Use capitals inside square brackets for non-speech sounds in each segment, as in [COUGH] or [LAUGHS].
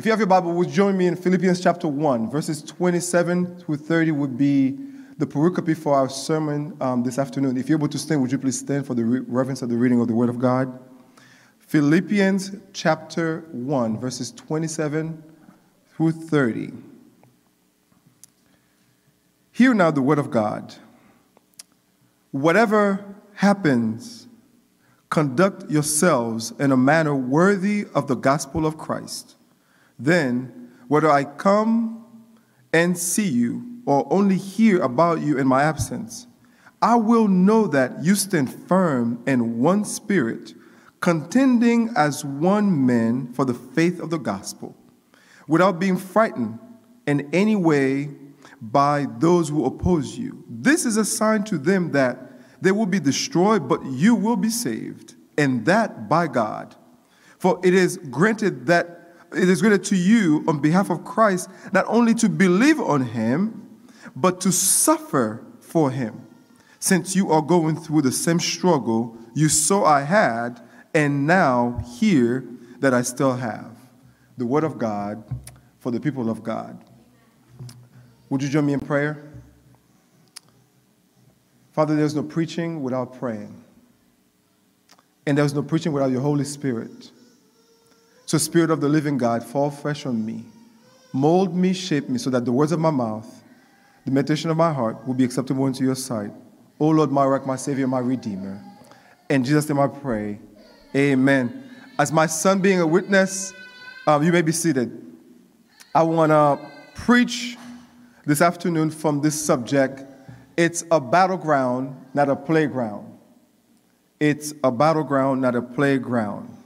If you have your Bible, would join me in Philippians chapter 1, verses 27 through 30 would be the pericope for our sermon um, this afternoon. If you're able to stand, would you please stand for the re- reverence of the reading of the Word of God? Philippians chapter 1, verses 27 through 30. Hear now the Word of God. Whatever happens, conduct yourselves in a manner worthy of the gospel of Christ. Then, whether I come and see you or only hear about you in my absence, I will know that you stand firm in one spirit, contending as one man for the faith of the gospel, without being frightened in any way by those who oppose you. This is a sign to them that they will be destroyed, but you will be saved, and that by God. For it is granted that it is granted to you on behalf of Christ not only to believe on him, but to suffer for him, since you are going through the same struggle you saw I had, and now hear that I still have. The word of God for the people of God. Would you join me in prayer? Father, there's no preaching without praying. And there's no preaching without your Holy Spirit. So, Spirit of the living God, fall fresh on me. Mold me, shape me, so that the words of my mouth, the meditation of my heart will be acceptable into your sight. O Lord, my rock, my Savior, my Redeemer. In Jesus' name I pray. Amen. As my son being a witness, um, you may be seated. I want to preach this afternoon from this subject. It's a battleground, not a playground. It's a battleground, not a playground.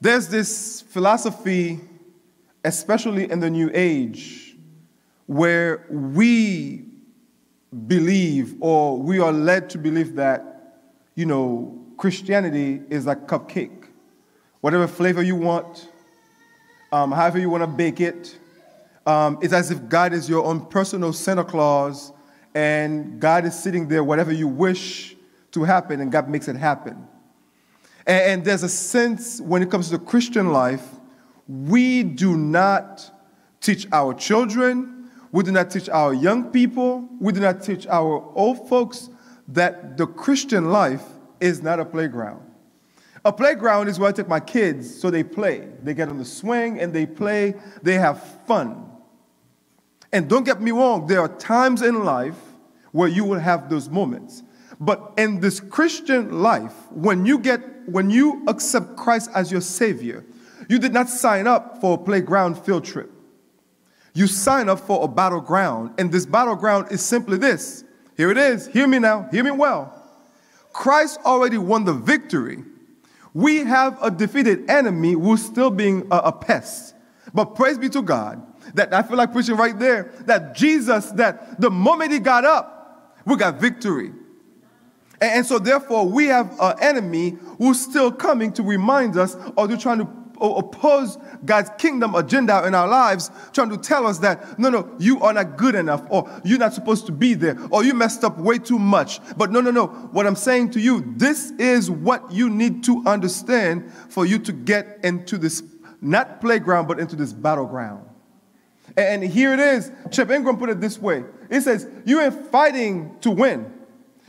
There's this philosophy, especially in the New Age, where we believe or we are led to believe that, you know, Christianity is like cupcake. Whatever flavor you want, um, however you want to bake it, um, it's as if God is your own personal Santa Claus and God is sitting there, whatever you wish to happen, and God makes it happen. And there's a sense when it comes to the Christian life, we do not teach our children, we do not teach our young people, we do not teach our old folks that the Christian life is not a playground. A playground is where I take my kids so they play. They get on the swing and they play, they have fun. And don't get me wrong, there are times in life where you will have those moments. But in this Christian life, when you get when you accept Christ as your Savior, you did not sign up for a playground field trip. You sign up for a battleground, and this battleground is simply this. Here it is. Hear me now. Hear me well. Christ already won the victory. We have a defeated enemy who's still being a, a pest. But praise be to God that I feel like preaching right there that Jesus, that the moment he got up, we got victory. And so, therefore, we have an enemy who's still coming to remind us or to trying to oppose God's kingdom agenda in our lives, trying to tell us that, no, no, you are not good enough, or you're not supposed to be there, or you messed up way too much. But no, no, no. What I'm saying to you, this is what you need to understand for you to get into this, not playground, but into this battleground. And here it is. Chip Ingram put it this way. It says, You ain't fighting to win.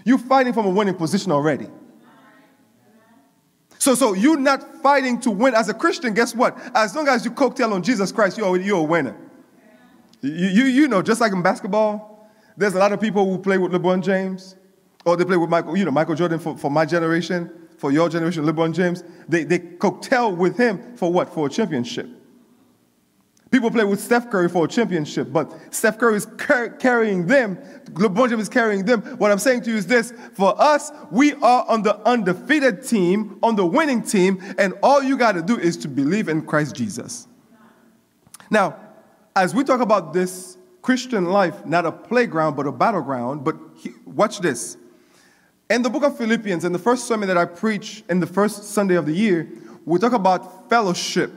You're fighting from a winning position already. So, so you're not fighting to win as a Christian. Guess what? As long as you cocktail on Jesus Christ, you're, you're a winner. You, you, you know, just like in basketball, there's a lot of people who play with LeBron James, or they play with Michael, you know, Michael Jordan for, for my generation, for your generation, LeBron James. They, they cocktail with him for what? For a championship. People play with Steph Curry for a championship, but Steph Curry is car- carrying them. LeBron James is carrying them. What I'm saying to you is this: for us, we are on the undefeated team, on the winning team, and all you got to do is to believe in Christ Jesus. Now, as we talk about this Christian life, not a playground but a battleground, but he, watch this. In the book of Philippians, in the first sermon that I preach in the first Sunday of the year, we talk about fellowship.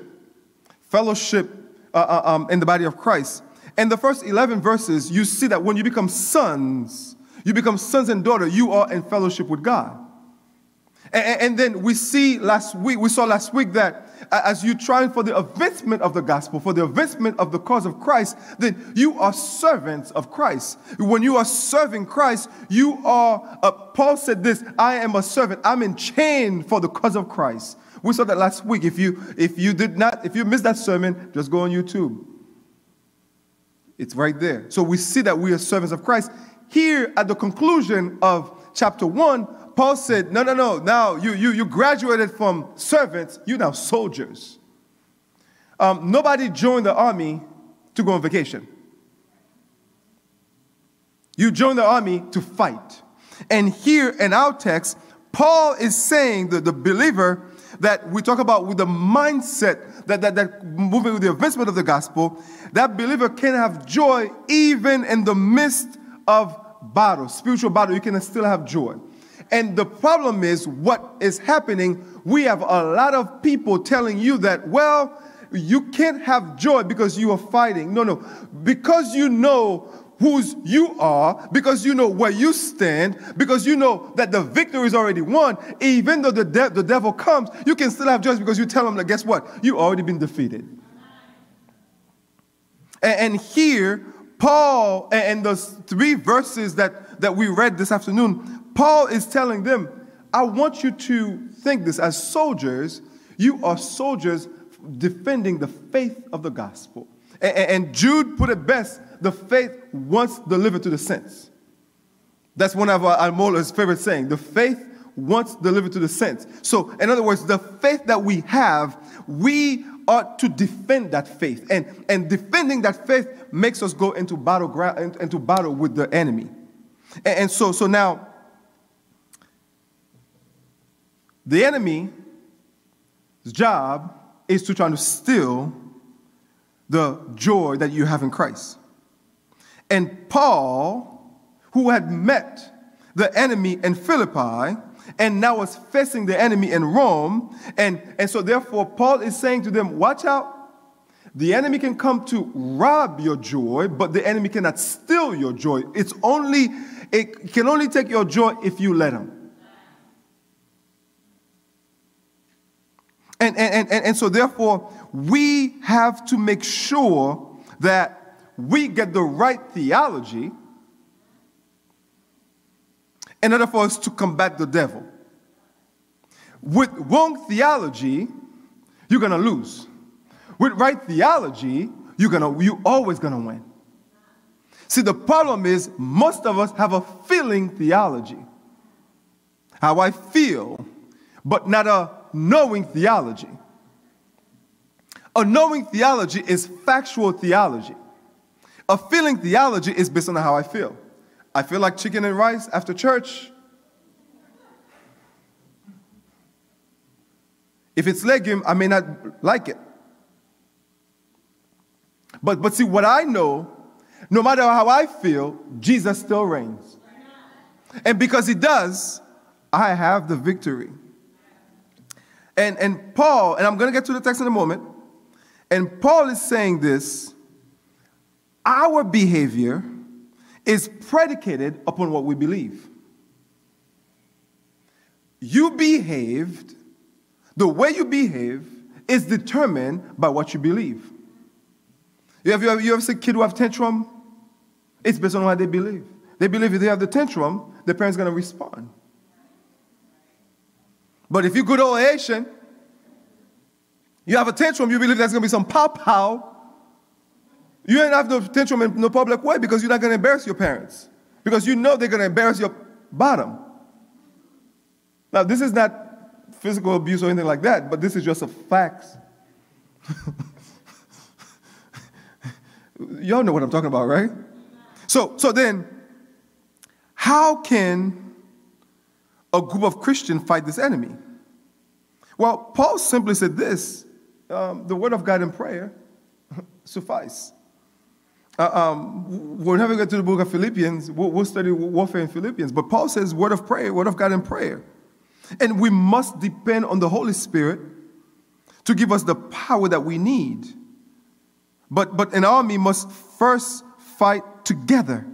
Fellowship uh, uh, um, in the body of Christ. In the first 11 verses, you see that when you become sons, you become sons and daughters, you are in fellowship with God. And, and then we see last week, we saw last week that as you trying for the advancement of the gospel, for the advancement of the cause of Christ, then you are servants of Christ. When you are serving Christ, you are, uh, Paul said this, I am a servant. I'm in chain for the cause of Christ. We saw that last week. If you, if you did not, if you missed that sermon, just go on YouTube. It's right there. So we see that we are servants of Christ. Here at the conclusion of chapter 1, Paul said, No, no, no. Now you, you, you graduated from servants, you're now soldiers. Um, nobody joined the army to go on vacation. You joined the army to fight. And here in our text, Paul is saying that the believer that we talk about with the mindset that, that, that moving with the advancement of the gospel, that believer can have joy even in the midst of battle, spiritual battle. You can still have joy. And the problem is what is happening. We have a lot of people telling you that, well, you can't have joy because you are fighting. No, no. Because you know whose you are, because you know where you stand, because you know that the victory is already won, even though the, de- the devil comes, you can still have joy because you tell him that, guess what? You've already been defeated. And, and here, Paul, and the three verses that, that we read this afternoon, Paul is telling them, I want you to think this as soldiers, you are soldiers defending the faith of the gospel. And, and Jude put it best the faith once delivered to the saints. That's one of uh, Almola's favorite saying. The faith once delivered to the saints. So, in other words, the faith that we have, we ought to defend that faith. And, and defending that faith makes us go into battle, into battle with the enemy. And, and so, so now, the enemy's job is to try to steal the joy that you have in Christ. And Paul, who had met the enemy in Philippi and now was facing the enemy in Rome, and, and so therefore Paul is saying to them, Watch out. The enemy can come to rob your joy, but the enemy cannot steal your joy. It's only, it can only take your joy if you let him. And, and, and, and so, therefore, we have to make sure that we get the right theology in order for us to combat the devil. With wrong theology, you're to lose. With right theology, you're, gonna, you're always to win. See, the problem is most of us have a feeling theology. How I feel, but not a knowing theology. A knowing theology is factual theology. A feeling theology is based on how I feel. I feel like chicken and rice after church. If it's legume, I may not like it. But, but see, what I know, no matter how I feel, Jesus still reigns. And because he does, I have the victory. And, and Paul, and I'm going to get to the text in a moment, and Paul is saying this our behavior is predicated upon what we believe. You behaved, the way you behave is determined by what you believe. You have, you ever, you ever see a kid who have tantrum? It's based on what they believe. They believe if they have the tantrum, the parent's to respond. But if you're good old Asian, you have a tantrum, you believe there's to be some pow pow. You ain't have the tantrum in no public way because you're not going to embarrass your parents. Because you know they're going to embarrass your bottom. Now, this is not physical abuse or anything like that, but this is just a fact. [LAUGHS] Y'all know what I'm talking about, right? So, so then, how can a group of Christians fight this enemy? Well, Paul simply said this um, the word of God and prayer [LAUGHS] suffice. Uh, um, we'll get to the book of Philippians. We'll, we'll, study warfare in Philippians. But Paul says, word of prayer, word of God in prayer. And we must depend on the Holy Spirit to give us the power that we need. But, but an army must first fight together.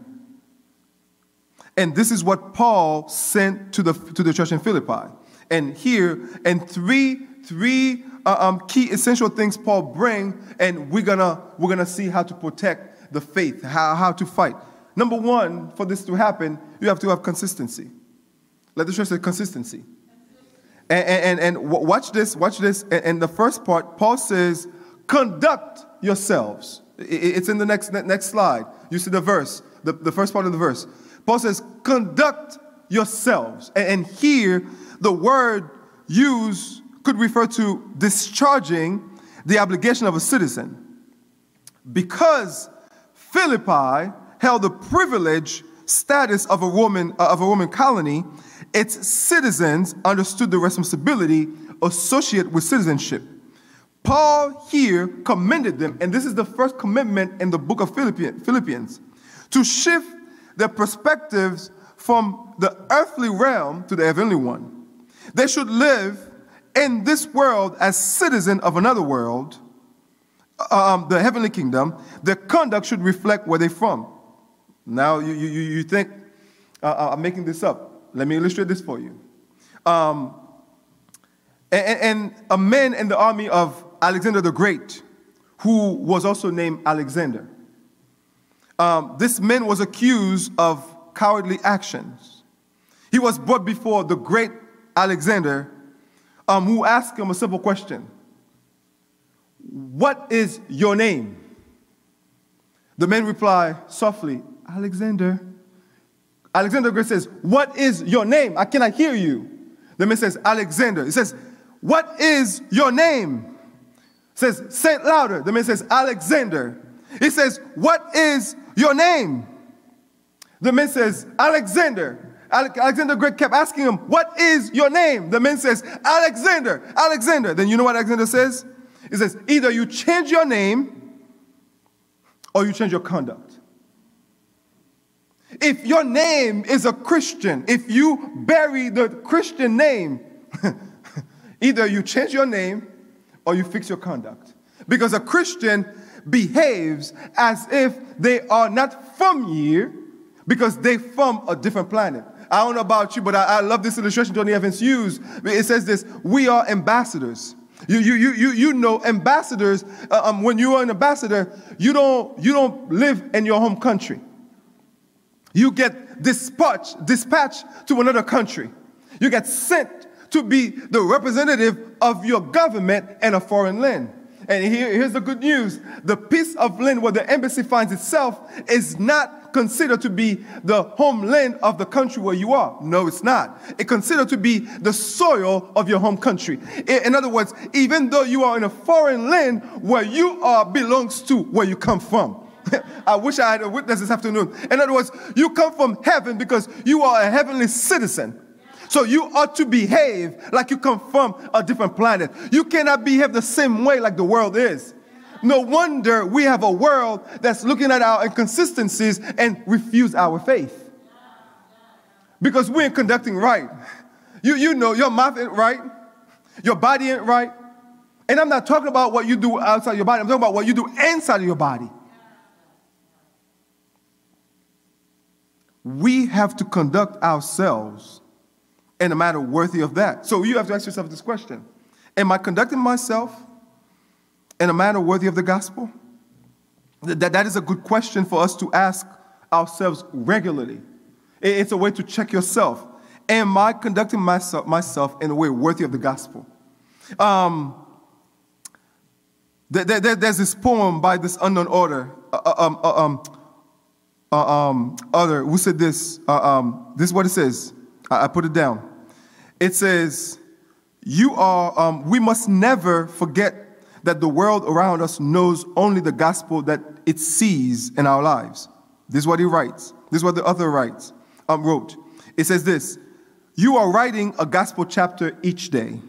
And this is what Paul sent to the, to the church in Philippi. And here, and three, three uh, um, key essential things Paul bring, and we're gonna we're gonna see how to protect the faith, how, how to fight. Number one, for this to happen, you have to have consistency. Let the church say consistency. And, and, and, watch this, watch this. And the first part, Paul says, conduct yourselves. It's in the next, next slide. You see the verse, the, the first part of the verse. Paul says, conduct yourselves. And here, the word used could refer to discharging the obligation of a citizen. Because Philippi held the privilege status of a Roman, uh, of a Roman colony, its citizens understood the responsibility associated with citizenship. Paul here commended them, and this is the first commitment in the book of Philippians, to shift their perspectives from the earthly realm to the heavenly one. They should live in this world as citizen of another world, um, the heavenly kingdom. Their conduct should reflect where they're from. Now, you, you, you think uh, uh, I'm making this up. Let me illustrate this for you. Um, and, and a man in the army of Alexander the Great, who was also named Alexander, um, this man was accused of cowardly actions. He was brought before the great Alexander, um, who asked him a simple question What is your name? The man replied softly, Alexander. Alexander Great says, What is your name? I cannot hear you. The man says, Alexander. He says, What is your name? says, Say it louder. The man says, Alexander. He says, What is your name? The man says, Alexander. Alexander Great kept asking him, What is your name? The man says, Alexander, Alexander. Then you know what Alexander says? He says, Either you change your name or you change your conduct. If your name is a Christian, if you bury the Christian name, [LAUGHS] either you change your name or you fix your conduct. Because a Christian behaves as if they are not from here because they from a different planet. I don't know about you, but I, I love this illustration Tony Evans used. It says this, we are ambassadors. You, you, you, you, you know, ambassadors, uh, um, when you are an ambassador, you don't, you don't live in your home country. You get dispatched, dispatched to another country. You get sent to be the representative of your government in a foreign land. And here, here's the good news the piece of land where the embassy finds itself is not considered to be the homeland of the country where you are. No, it's not. It's considered to be the soil of your home country. In other words, even though you are in a foreign land, where you are belongs to where you come from. [LAUGHS] I wish I had a witness this afternoon. In other words, you come from heaven because you are a heavenly citizen. So you ought to behave like you come from a different planet. You cannot behave the same way like the world is. No wonder we have a world that's looking at our inconsistencies and refuse our faith. Because we ain't conducting right. You, you know your mouth ain't right, your body ain't right. And I'm not talking about what you do outside your body, I'm talking about what you do inside of your body. We have to conduct ourselves in a manner worthy of that. So you have to ask yourself this question Am I conducting myself in a manner worthy of the gospel? That, that is a good question for us to ask ourselves regularly. It's a way to check yourself. Am I conducting myself, myself in a way worthy of the gospel? Um, there, there, there's this poem by this unknown author, uh, uh um, uh, um, um, other who said this. Um, this is what it says. I, put it down. It says, "You are. Um, we must never forget that the world around us knows only the gospel that it sees in our lives." This is what he writes. This is what the author writes. Um, wrote. It says this: "You are writing a gospel chapter each day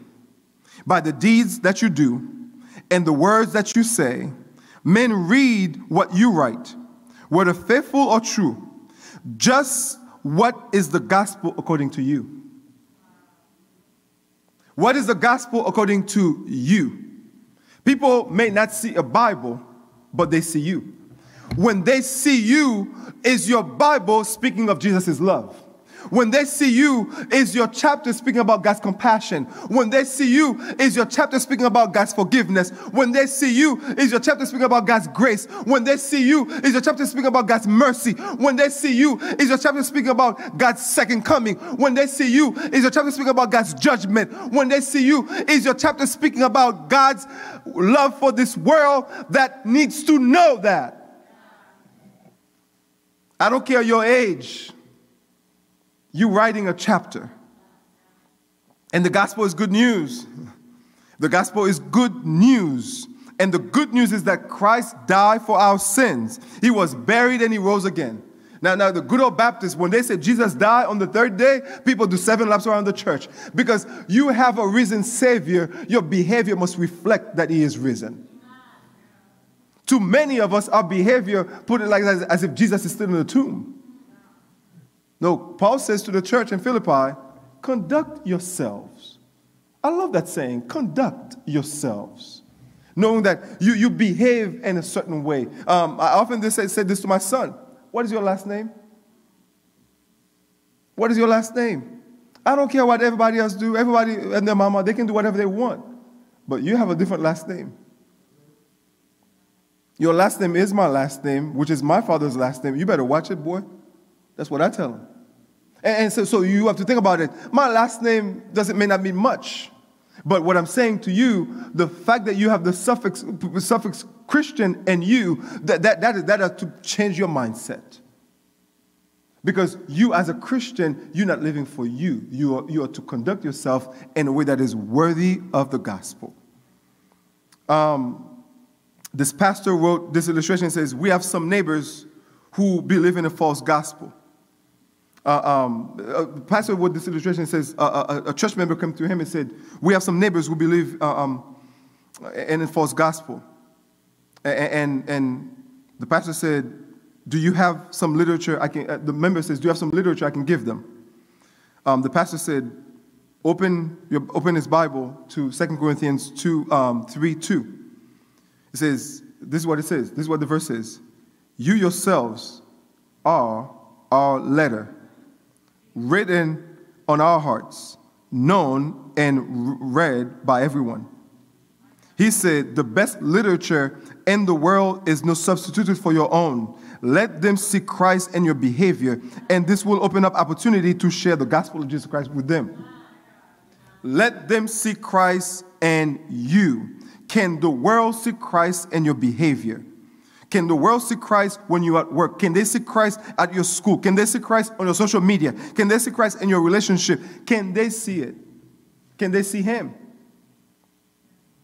by the deeds that you do and the words that you say. Men read what you write." whether faithful or true, just what is the gospel according to you? What is the gospel according to you? People may not see a Bible, but they see you. When they see you, is your Bible speaking of Jesus' love? When they see you, is your chapter speaking about God's compassion. When they see you, is your chapter speaking about God's forgiveness. When they see you, is your chapter speaking about God's grace. When they see you, is your chapter speaking about God's mercy. When they see you, is your chapter speaking about God's second coming. When they see you, is your chapter speaking about God's judgment. When they see you, is your chapter speaking about God's love for this world that needs to know that. I don't care your age you writing a chapter. And the gospel is good news. The gospel is good news. And the good news is that Christ died for our sins. He was buried and he rose again. Now, now the good old Baptists, when they say Jesus died on the third day, people do seven laps around the church. Because you have a risen Savior, your behavior must reflect that He is risen. Too many of us, our behavior put it like as, as if Jesus is still in the tomb. No, Paul says to the church in Philippi, conduct yourselves. I love that saying, conduct yourselves. Knowing that you, you behave in a certain way. Um, I often just say, say this to my son What is your last name? What is your last name? I don't care what everybody else do. Everybody and their mama, they can do whatever they want. But you have a different last name. Your last name is my last name, which is my father's last name. You better watch it, boy. That's what I tell him. And, and so, so you have to think about it. My last name doesn't may not mean much. But what I'm saying to you, the fact that you have the suffix, suffix Christian and you, that, that, that, is, that has to change your mindset. Because you, as a Christian, you're not living for you. You are, you are to conduct yourself in a way that is worthy of the gospel. Um, this pastor wrote this illustration says, We have some neighbors who believe in a false gospel uh, um, uh, pastor with this illustration says uh, uh, a, a, church member came to him and said, "We have some neighbors who believe um, in a false gospel," and, and, and the pastor said, "Do you have some literature? I can." Uh, the member says, "Do you have some literature I can give them?" Um, the pastor said, "Open your, open his Bible to 2 Corinthians 2, um, 3, 2. It says, "This is what it says. This is what the verse says: You yourselves are our letter." Written on our hearts, known and read by everyone. He said, The best literature in the world is no substitute for your own. Let them see Christ in your behavior, and this will open up opportunity to share the gospel of Jesus Christ with them. Let them see Christ and you. Can the world see Christ in your behavior? Can the world see Christ when you're at work? Can they see Christ at your school? Can they see Christ on your social media? Can they see Christ in your relationship? Can they see it? Can they see Him?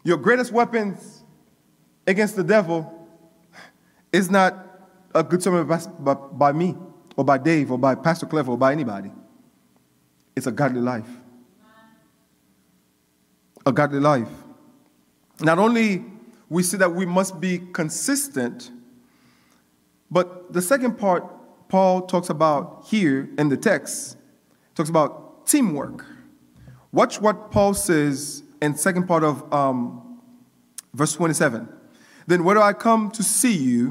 Your greatest weapons against the devil is not a good sermon by, by, by me or by Dave or by Pastor Clever or by anybody. It's a godly life. A godly life. Not only we see that we must be consistent. But the second part Paul talks about here in the text talks about teamwork. Watch what Paul says in second part of um, verse 27. Then whether I come to see you,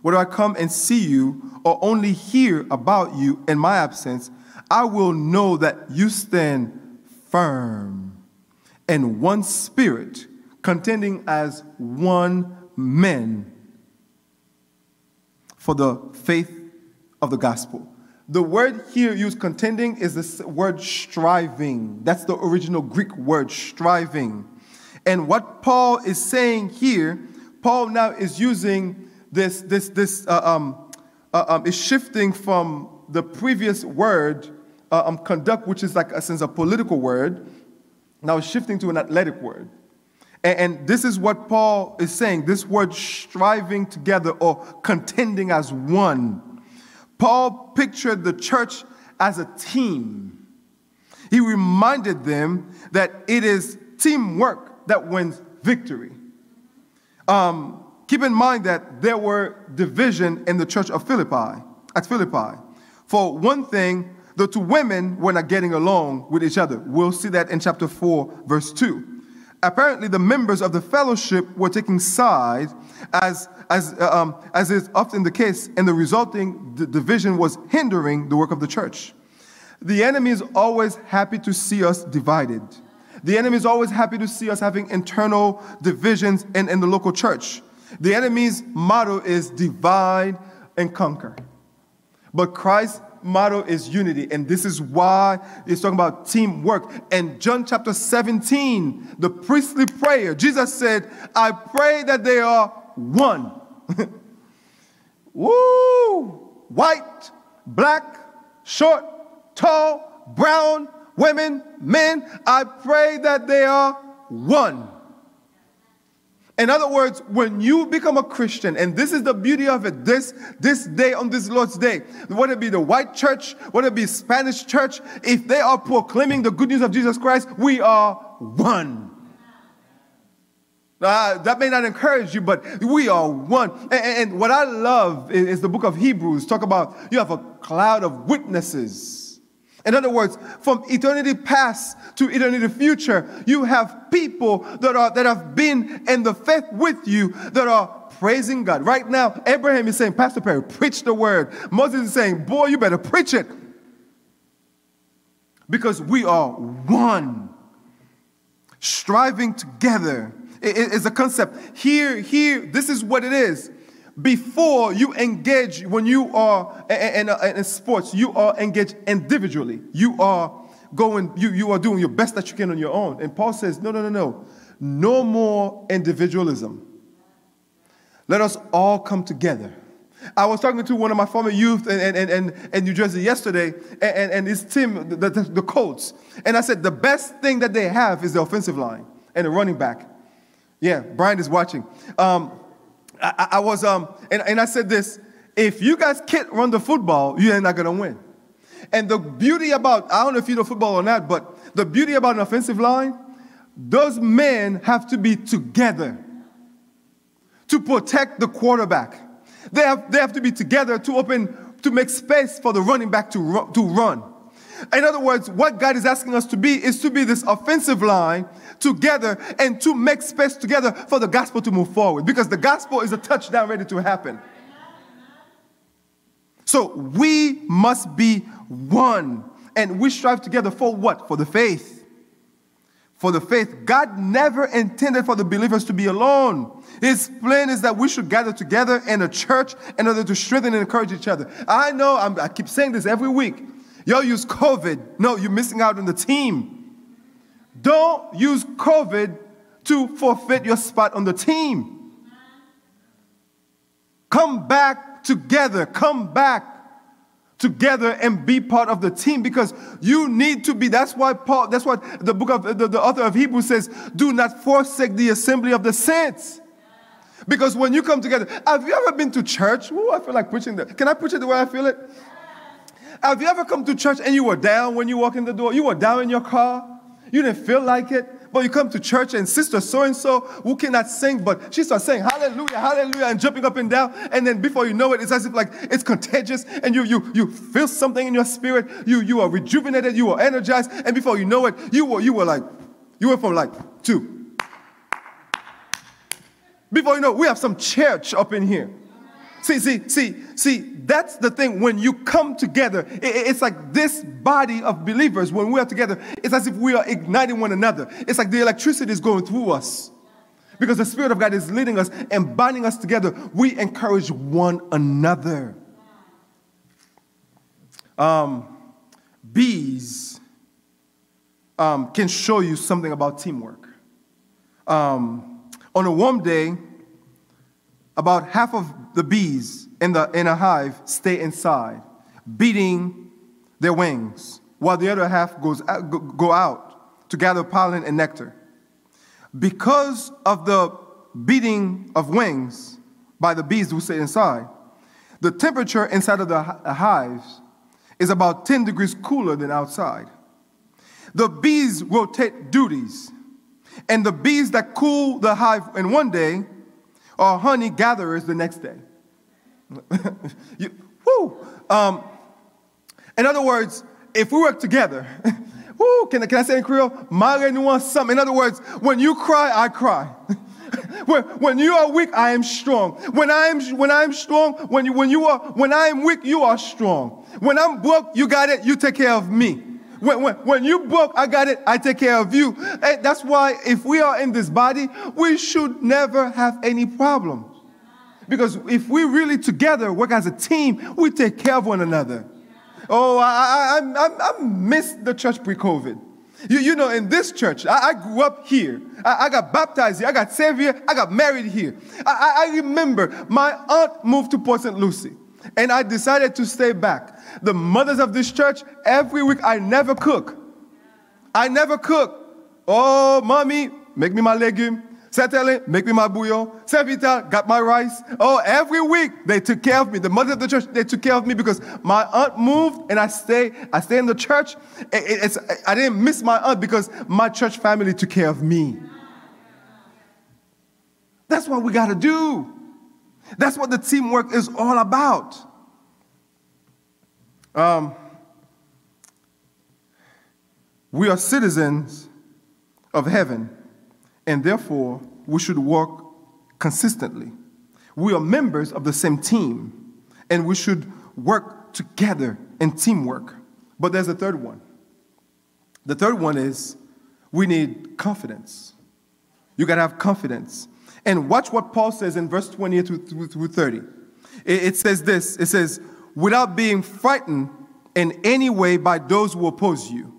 whether I come and see you, or only hear about you in my absence, I will know that you stand firm in one spirit, contending as one man for the faith of the gospel. The word here used contending is the word striving. That's the original Greek word, striving. And what Paul is saying here, Paul now is using this, this, this, uh, um, uh, um, is shifting from the previous word, uh, um, conduct, which is like a sense of political word, now shifting to an athletic word. And, this is what Paul is saying this word striving together or contending as one. Paul pictured the church as a team. He reminded them that it is teamwork that wins victory. Um, keep in mind that there were division in the church of Philippi, at Philippi. For one thing, the two women were not getting along with each other. We'll see that in chapter 4, verse 2 apparently the members of the fellowship were taking sides as, as, uh, um, as is often the case, and the resulting d- division was hindering the work of the church. The enemy is always happy to see us divided. The enemy is always happy to see us having internal divisions in, in the local church. The enemy's motto is divide and conquer. But Christ's motto is unity, and this is why he's talking about teamwork. And John chapter 17, the priestly prayer, Jesus said, I pray that they are one. [LAUGHS] Woo! White, black, short, tall, brown, women, men, I pray that they are one. In other words, when you become a Christian, and this is the beauty of it, this, this day on this Lord's Day, whether it be the white church, whether it be Spanish church, if they are proclaiming the good news of Jesus Christ, we are one. Uh, that may not encourage you, but we are one. And, and what I love is, is the book of Hebrews talk about you have a cloud of witnesses. In other words, from eternity past to eternity future, you have people that are that have been in the faith with you that are praising God. Right now, Abraham is saying, Pastor Perry, preach the word. Moses is saying, Boy, you better preach it. Because we are one, striving together is a concept. Here, here, this is what it is. Before you engage, when you are in, in, in sports, you are engaged individually. You are going, you, you are doing your best that you can on your own. And Paul says, no, no, no, no. No more individualism. Let us all come together. I was talking to one of my former youth in, in, in, in New Jersey yesterday, and, and his team, the, the, the Colts. And I said, the best thing that they have is the offensive line and the running back. Yeah, Brian is watching. Um, I, I, was, um, and, and I said this if you guys can't run the football, you're not going to win. And the beauty about, I don't know if you know football or not, but the beauty about an offensive line, those men have to be together to protect the quarterback. They have, they have to be together to open, to make space for the running back to, to run. In other words, what God is asking us to be is to be this offensive line together and to make space together for the gospel to move forward because the gospel is a touchdown ready to happen. So we must be one and we strive together for what? For the faith. For the faith. God never intended for the believers to be alone. His plan is that we should gather together in a church in order to strengthen and encourage each other. I know, I'm, i keep saying this every week. Y'all use COVID. No, you're missing out on the team. Don't use COVID to forfeit your spot on the team. Come back together. Come back together and be part of the team because you need to be. That's why Paul, that's what the book of the, the author of Hebrews says, do not forsake the assembly of the saints. Because when you come together, have you ever been to church? Ooh, I feel like preaching that. Can I preach it the way I feel it? Have you ever come to church and you were down when you walk in the door? You were down in your car. You didn't feel like it. But you come to church and sister so and so who cannot sing, but she starts saying hallelujah, hallelujah, and jumping up and down. And then before you know it, it's as if like it's contagious and you you you feel something in your spirit. You you are rejuvenated, you are energized, and before you know it, you were you were like, you went from like two. Before you know, we have some church up in here. See, see, see, see, that's the thing. When you come together, it's like this body of believers, when we are together, it's as if we are igniting one another. It's like the electricity is going through us. Because the Spirit of God is leading us and binding us together. We encourage one another. Um, bees um, can show you something about teamwork. Um, on a warm day, about half of the bees in, the, in a hive stay inside, beating their wings, while the other half goes out, go out to gather pollen and nectar. Because of the beating of wings by the bees who stay inside, the temperature inside of the hives is about 10 degrees cooler than outside. The bees rotate duties, and the bees that cool the hive in one day are honey gatherers the next day. [LAUGHS] you, whoo. Um, in other words, if we work together, [LAUGHS] whoo, can, can I say in Creole? Mare nous something. In other words, when you cry, I cry. [LAUGHS] when, when you are weak, I am strong. When I am when I am strong, when you when you are when I am weak, you are strong. When I'm broke, you got it, you take care of me. When, when, when you broke, I got it, I take care of you. And that's why if we are in this body, we should never have any problems. Because if we really together work as a team, we take care of one another. Oh, I, I, I, I miss the church pre COVID. You, you know, in this church, I, I grew up here. I, I, got baptized here. I got saved here. I got married here. I, I remember my aunt moved to Port St. Lucie, and I decided to stay back. The mothers of this church, every week, I never cook. I never cook. Oh, mommy, make me my legume. Settle make me my bouillon. Servita, got my rice. Oh, every week they took care of me. The mother of the church, they took care of me because my aunt moved and I stay, I stay in the church. It, I didn't miss my aunt because my church family took care of me. That's what we got to do. That's what the teamwork is all about. Um, we are citizens of heaven and therefore we should work consistently. We are members of the same team, and we should work together in teamwork. But there's a third one. The third one is we need confidence. You gotta have confidence. And watch what Paul says in verse 28 through 30. It says this it says, without being frightened in any way by those who oppose you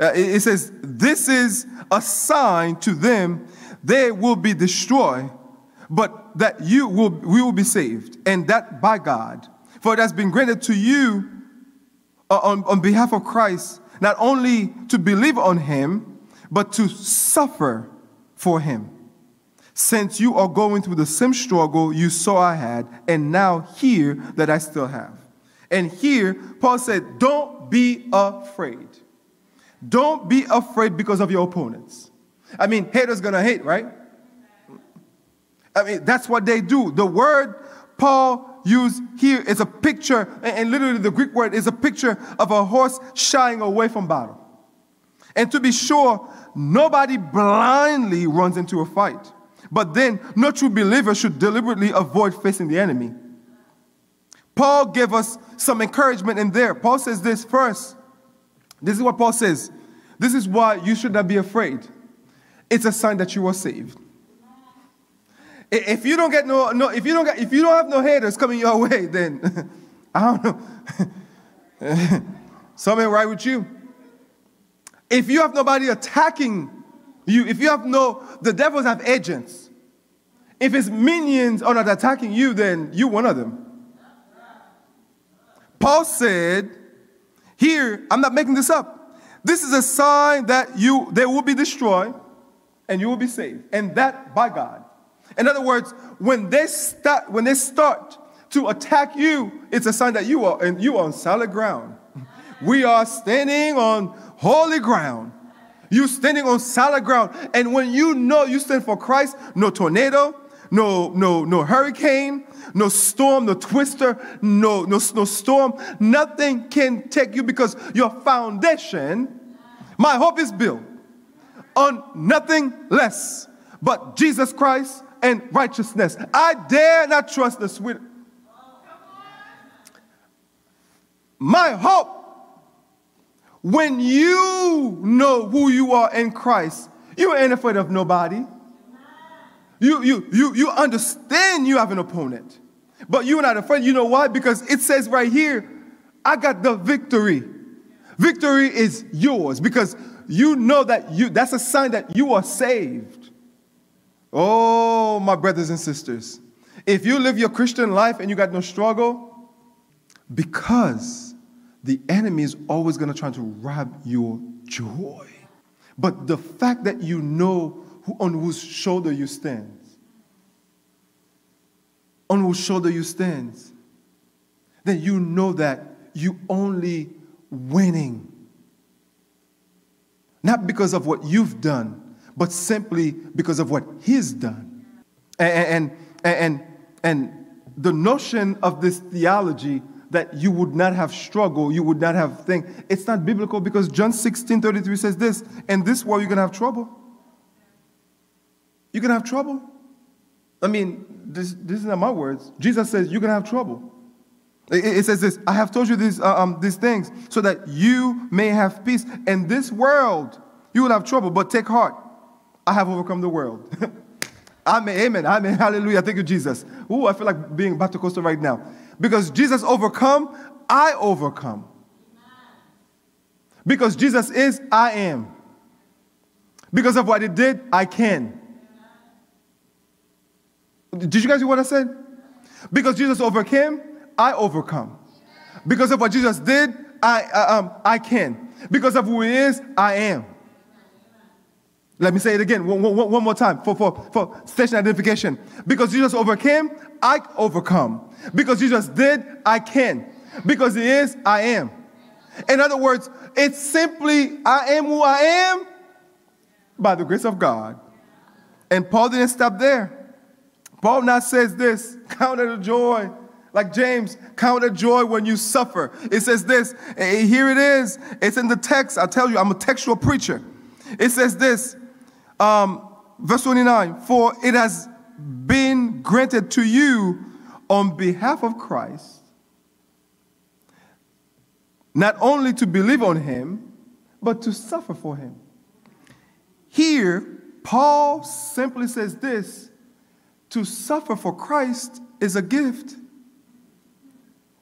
uh, it says, This is a sign to them they will be destroyed, but that you will, we will be saved, and that by God. For it has been granted to you uh, on, on behalf of Christ, not only to believe on him, but to suffer for him. Since you are going through the same struggle you saw I had, and now hear that I still have. And here, Paul said, Don't be afraid. Don't be afraid because of your opponents. I mean, haters gonna hate, right? I mean, that's what they do. The word Paul used here is a picture, and literally the Greek word is a picture of a horse shying away from battle. And to be sure, nobody blindly runs into a fight. But then, no true believer should deliberately avoid facing the enemy. Paul gave us some encouragement in there. Paul says this first this is what Paul says. This is why you should not be afraid. It's a sign that you are saved. If you don't get no, no if you don't get, if you don't have no haters coming your [LAUGHS] way, then [LAUGHS] I don't know. [LAUGHS] Something right with you. If you have nobody attacking you, if you have no, the devils have agents. If his minions are not attacking you, then you one of them. Paul said, here, I'm not making this up. This is a sign that you they will be destroyed and you will be saved. And that by God. In other words, when they start when they start to attack you, it's a sign that you are and you are on solid ground. We are standing on holy ground. You standing on solid ground. And when you know you stand for Christ, no tornado, no, no, no hurricane, no storm, no twister, no, no, no storm. Nothing can take you because your foundation, my hope is built on nothing less but Jesus Christ and righteousness. I dare not trust the sweet. My hope, when you know who you are in Christ, you ain't afraid of nobody. You, you, you, you understand you have an opponent, but you're not afraid. You know why? Because it says right here, I got the victory. Victory is yours because you know that you that's a sign that you are saved. Oh, my brothers and sisters. If you live your Christian life and you got no struggle, because the enemy is always going to try to rob your joy. But the fact that you know on whose shoulder you stand. On whose shoulder you stand. Then you know that you only winning. Not because of what you've done, but simply because of what he's done. And, and, and, and the notion of this theology that you would not have struggle, you would not have thing. It's not biblical because John 16 33 says this, and this world you're gonna have trouble. You're going to have trouble. I mean, this, this is not my words. Jesus says, You're going to have trouble. It, it, says this I have told you these, uh, um, these things so that you may have peace. In this world, you will have trouble, but take heart. I have overcome the world. [LAUGHS] amen, amen, amen, hallelujah. Thank you, Jesus. Ooh, I feel like being back to right now. Because Jesus overcome, I overcome. Because Jesus is, I am. Because of what he did, I can. Did you guys hear what I said? Because Jesus overcame, I overcome. Because of what Jesus did, I, uh, um, I can. Because of who he is, I am. Let me say it again, one, one, one more time for, for, for station identification. Because Jesus overcame, I overcome. Because Jesus did, I can. Because he is, I am. In other words, it's simply I am who I am by the grace of God. And Paul didn't stop there. Paul now says this count it a joy. Like James, count it joy when you suffer. It says this, here it is. It's in the text. I tell you, I'm a textual preacher. It says this, um, verse 29 For it has been granted to you on behalf of Christ, not only to believe on him, but to suffer for him. Here, Paul simply says this to suffer for Christ is a gift.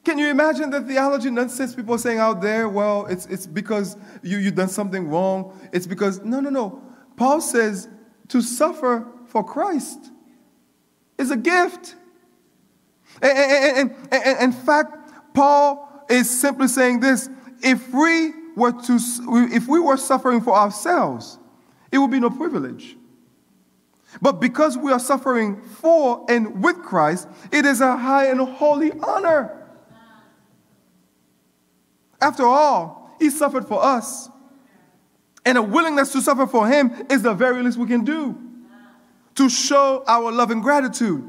Can you imagine the theology nonsense people are saying out there, well, it's, it's because you, you've done something wrong. It's because, no, no, no. Paul says to suffer for Christ is a gift. And, in fact, Paul is simply saying this if we were to if we were suffering for ourselves, it would be no privilege. But because we are suffering for and with Christ, it is a high and holy honor. After all, he suffered for us. And a willingness to suffer for him is the very least we can do to show our love and gratitude.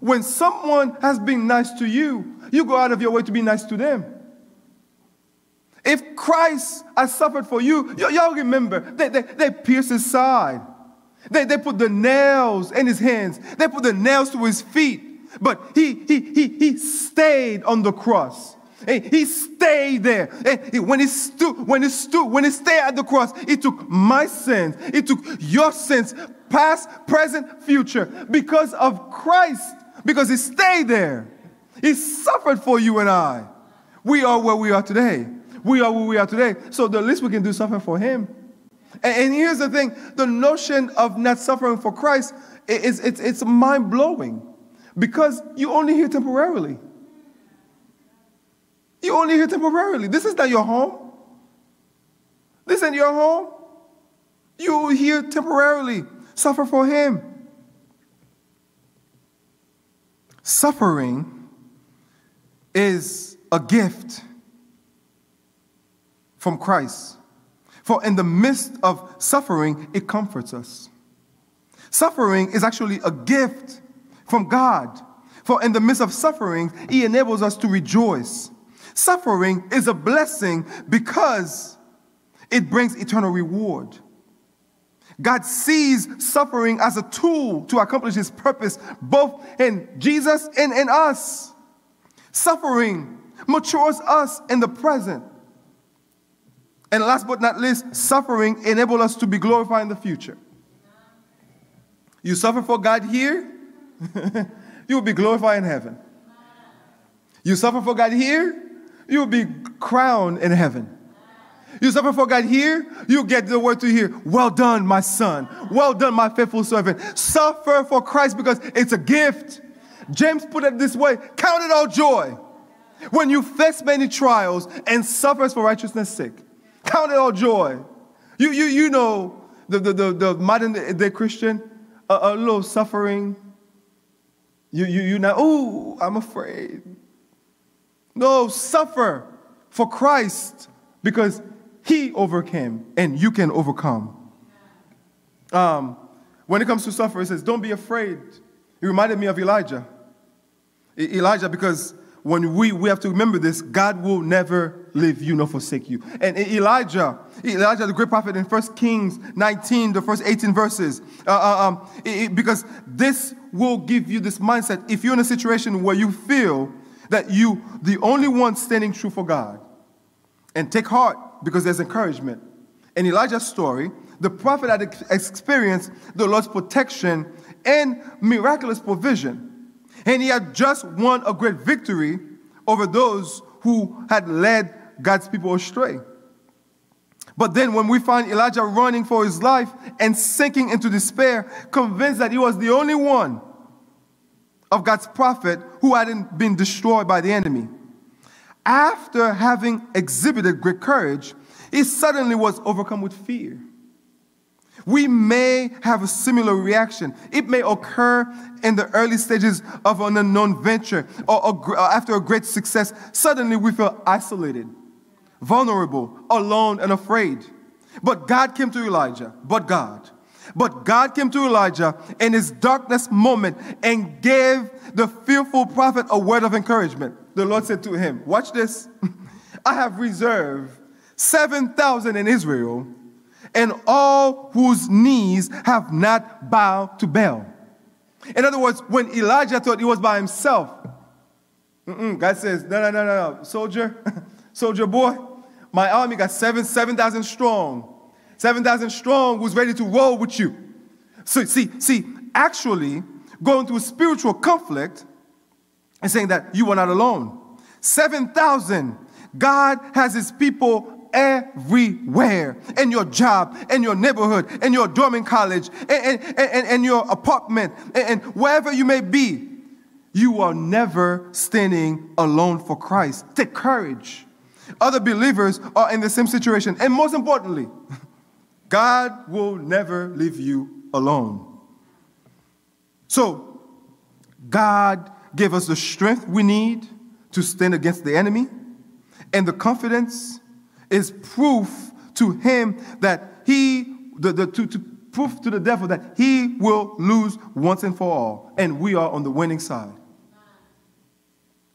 When someone has been nice to you, you go out of your way to be nice to them. If Christ has suffered for you, y'all remember, they, they, they pierced his side. They, they put the nails in his hands. They put the nails to his feet. But he, he, he, he stayed on the cross. He stayed there. And When he stood, when he stood, when he stayed at the cross, he took my sins. He took your sins, past, present, future, because of Christ. Because he stayed there. He suffered for you and I. We are where we are today. We are where we are today. So the least we can do suffer for him. And, here's the thing: the notion of not suffering for Christ is it's, it's mind blowing because you only here temporarily. You're only here temporarily. This is not your home. This isn't your home. You're here temporarily. Suffer for Him. Suffering is a gift from Christ. For in the midst of suffering, it comforts us. Suffering is actually a gift from God. For in the midst of suffering, He enables us to rejoice. Suffering is a blessing because it brings eternal reward. God sees suffering as a tool to accomplish his purpose, both in Jesus and in us. Suffering matures us in the present. And last but not least, suffering enables us to be glorified in the future. You suffer for God here, [LAUGHS] you will be glorified in heaven. You suffer for God here, you'll be crowned in heaven. You suffer for God here, you get the word to hear, well done, my son. Well done, my faithful servant. Suffer for Christ because it's a gift. James put it this way count it all joy when you face many trials and suffers for righteousness' sake. Count it all joy. You, you, you know, the, the, the, the modern day Christian, a, a little suffering. You, you, you now, oh, I'm afraid. No, suffer for Christ because he overcame and you can overcome. Um, when it comes to suffering, it says, Don't be afraid. It reminded me of Elijah. Elijah, because when we, we have to remember this, God will never leave you nor forsake you. And Elijah, Elijah, the great prophet in 1 Kings 19, the first 18 verses, uh, uh, um, it, because this will give you this mindset if you're in a situation where you feel that you the only one standing true for God. And take heart because there's encouragement. In Elijah's story, the prophet had experienced the Lord's protection and miraculous provision. And he had just won a great victory over those who had led God's people astray. But then, when we find Elijah running for his life and sinking into despair, convinced that he was the only one of God's prophet who hadn't been destroyed by the enemy, after having exhibited great courage, he suddenly was overcome with fear. We may have a similar reaction. It may occur in the early stages of an unknown venture or, or, after a great success. Suddenly we feel isolated vulnerable, alone, and afraid. But God came to Elijah, but God. But God came to Elijah in his darkness moment and gave the fearful prophet a word of encouragement. The Lord said to him, Watch this. [LAUGHS] I have reserved 7,000 in Israel, and all whose knees have not bowed to Baal. In other words, when Elijah thought he was by himself, God says, No, no, no, no, no, soldier, [LAUGHS] soldier boy, my army got seven, 7,000 strong. 7,000 strong who's ready to roll with you. So, see, see, actually, going through spiritual conflict and saying that you are not alone. 7,000. God has his people everywhere in your job, in your neighborhood, in your dormant college, in, in, in, in your apartment, and wherever you may be. You are never standing alone for Christ. Take courage. Other believers are in the same situation. And most importantly, God will never leave you alone. So, God gave us the strength we need to stand against the enemy, and the confidence is proof to him that he, the, the, to, to proof to the devil that he will lose once and for all, and we are on the winning side.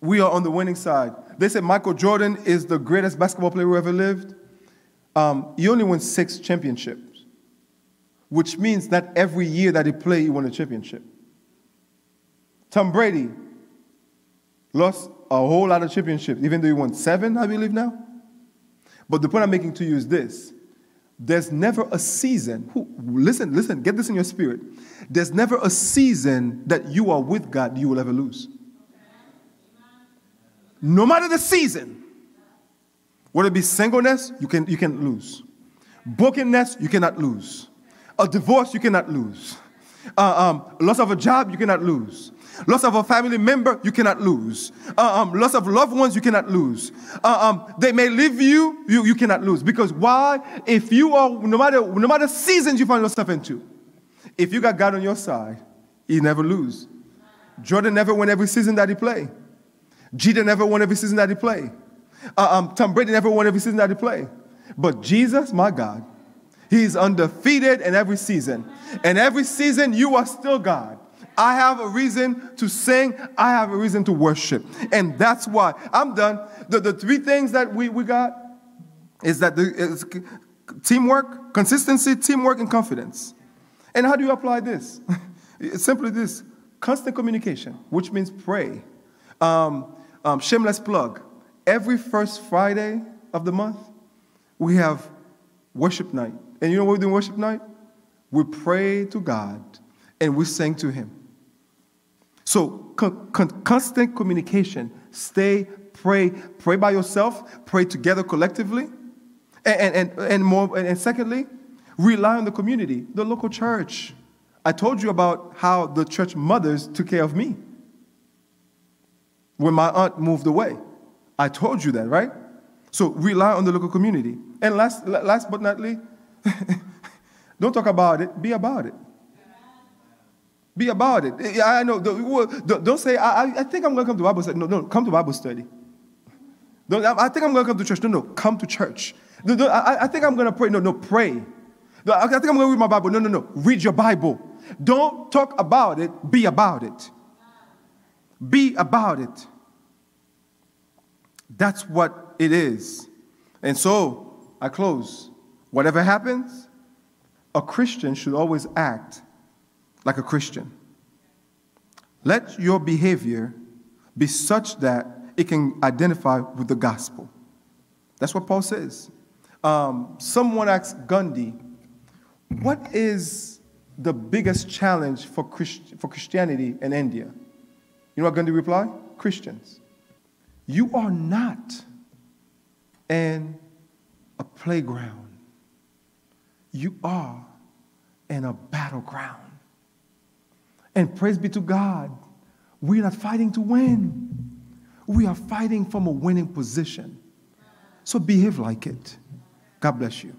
We are on the winning side. They said Michael Jordan is the greatest basketball player who ever lived. Um, he only won six championships, which means that every year that he played, he won a championship. Tom Brady lost a whole lot of championships, even though he won seven, I believe now. But the point I'm making to you is this there's never a season, who, listen, listen, get this in your spirit. There's never a season that you are with God you will ever lose. No matter the season, whether it be singleness, you can, you can lose. Brokenness, you cannot lose. A divorce, you cannot lose. Uh, um, loss of a job, you cannot lose. Loss of a family member, you cannot lose. Uh, um, loss of loved ones, you cannot lose. Uh, um, they may leave you, you, you cannot lose. Because why? If you are, no matter, no matter seasons you find yourself into, if you got God on your side, you never lose. Jordan never won every season that he played. Jeter never won every season that he played. Uh, um, Tom Brady never won every season that he played. But Jesus, my God, he's undefeated in every season. And every season, you are still God. I have a reason to sing. I have a reason to worship. And that's why I'm done. The, the three things that we, we got is that the, teamwork, consistency, teamwork, and confidence. And how do you apply this? [LAUGHS] it's simply this constant communication, which means pray. Um, um, shameless plug. Every first Friday of the month, we have worship night. And you know what we do worship night? We pray to God and we sing to Him. So, con- con- constant communication. Stay, pray, pray by yourself, pray together collectively. And, and, and, more, and secondly, rely on the community, the local church. I told you about how the church mothers took care of me when my aunt moved away. I told you that, right? So rely on the local community. And last, last but not least, [LAUGHS] don't talk about it, be about it. Be about it. I know. Don't say, I, I think I'm going to come to Bible study. No, no, come to Bible study. Don't, I think I'm going to come to church. No, no, come to church. No, no, I, I think I'm going to pray. No, no, pray. I think I'm going to read my Bible. No, no, no, read your Bible. Don't talk about it, be about it. Be about it. That's what it is. And so, I close. Whatever happens, a Christian should always act like a Christian. Let your behavior be such that it can identify with the gospel. That's what Paul says. Um, someone asked Gandhi, What is the biggest challenge for, Christ- for Christianity in India? You know what Gandhi replied? Christians. You are not in a playground, you are in a battleground. And praise be to God, we're not fighting to win, we are fighting from a winning position. So behave like it. God bless you.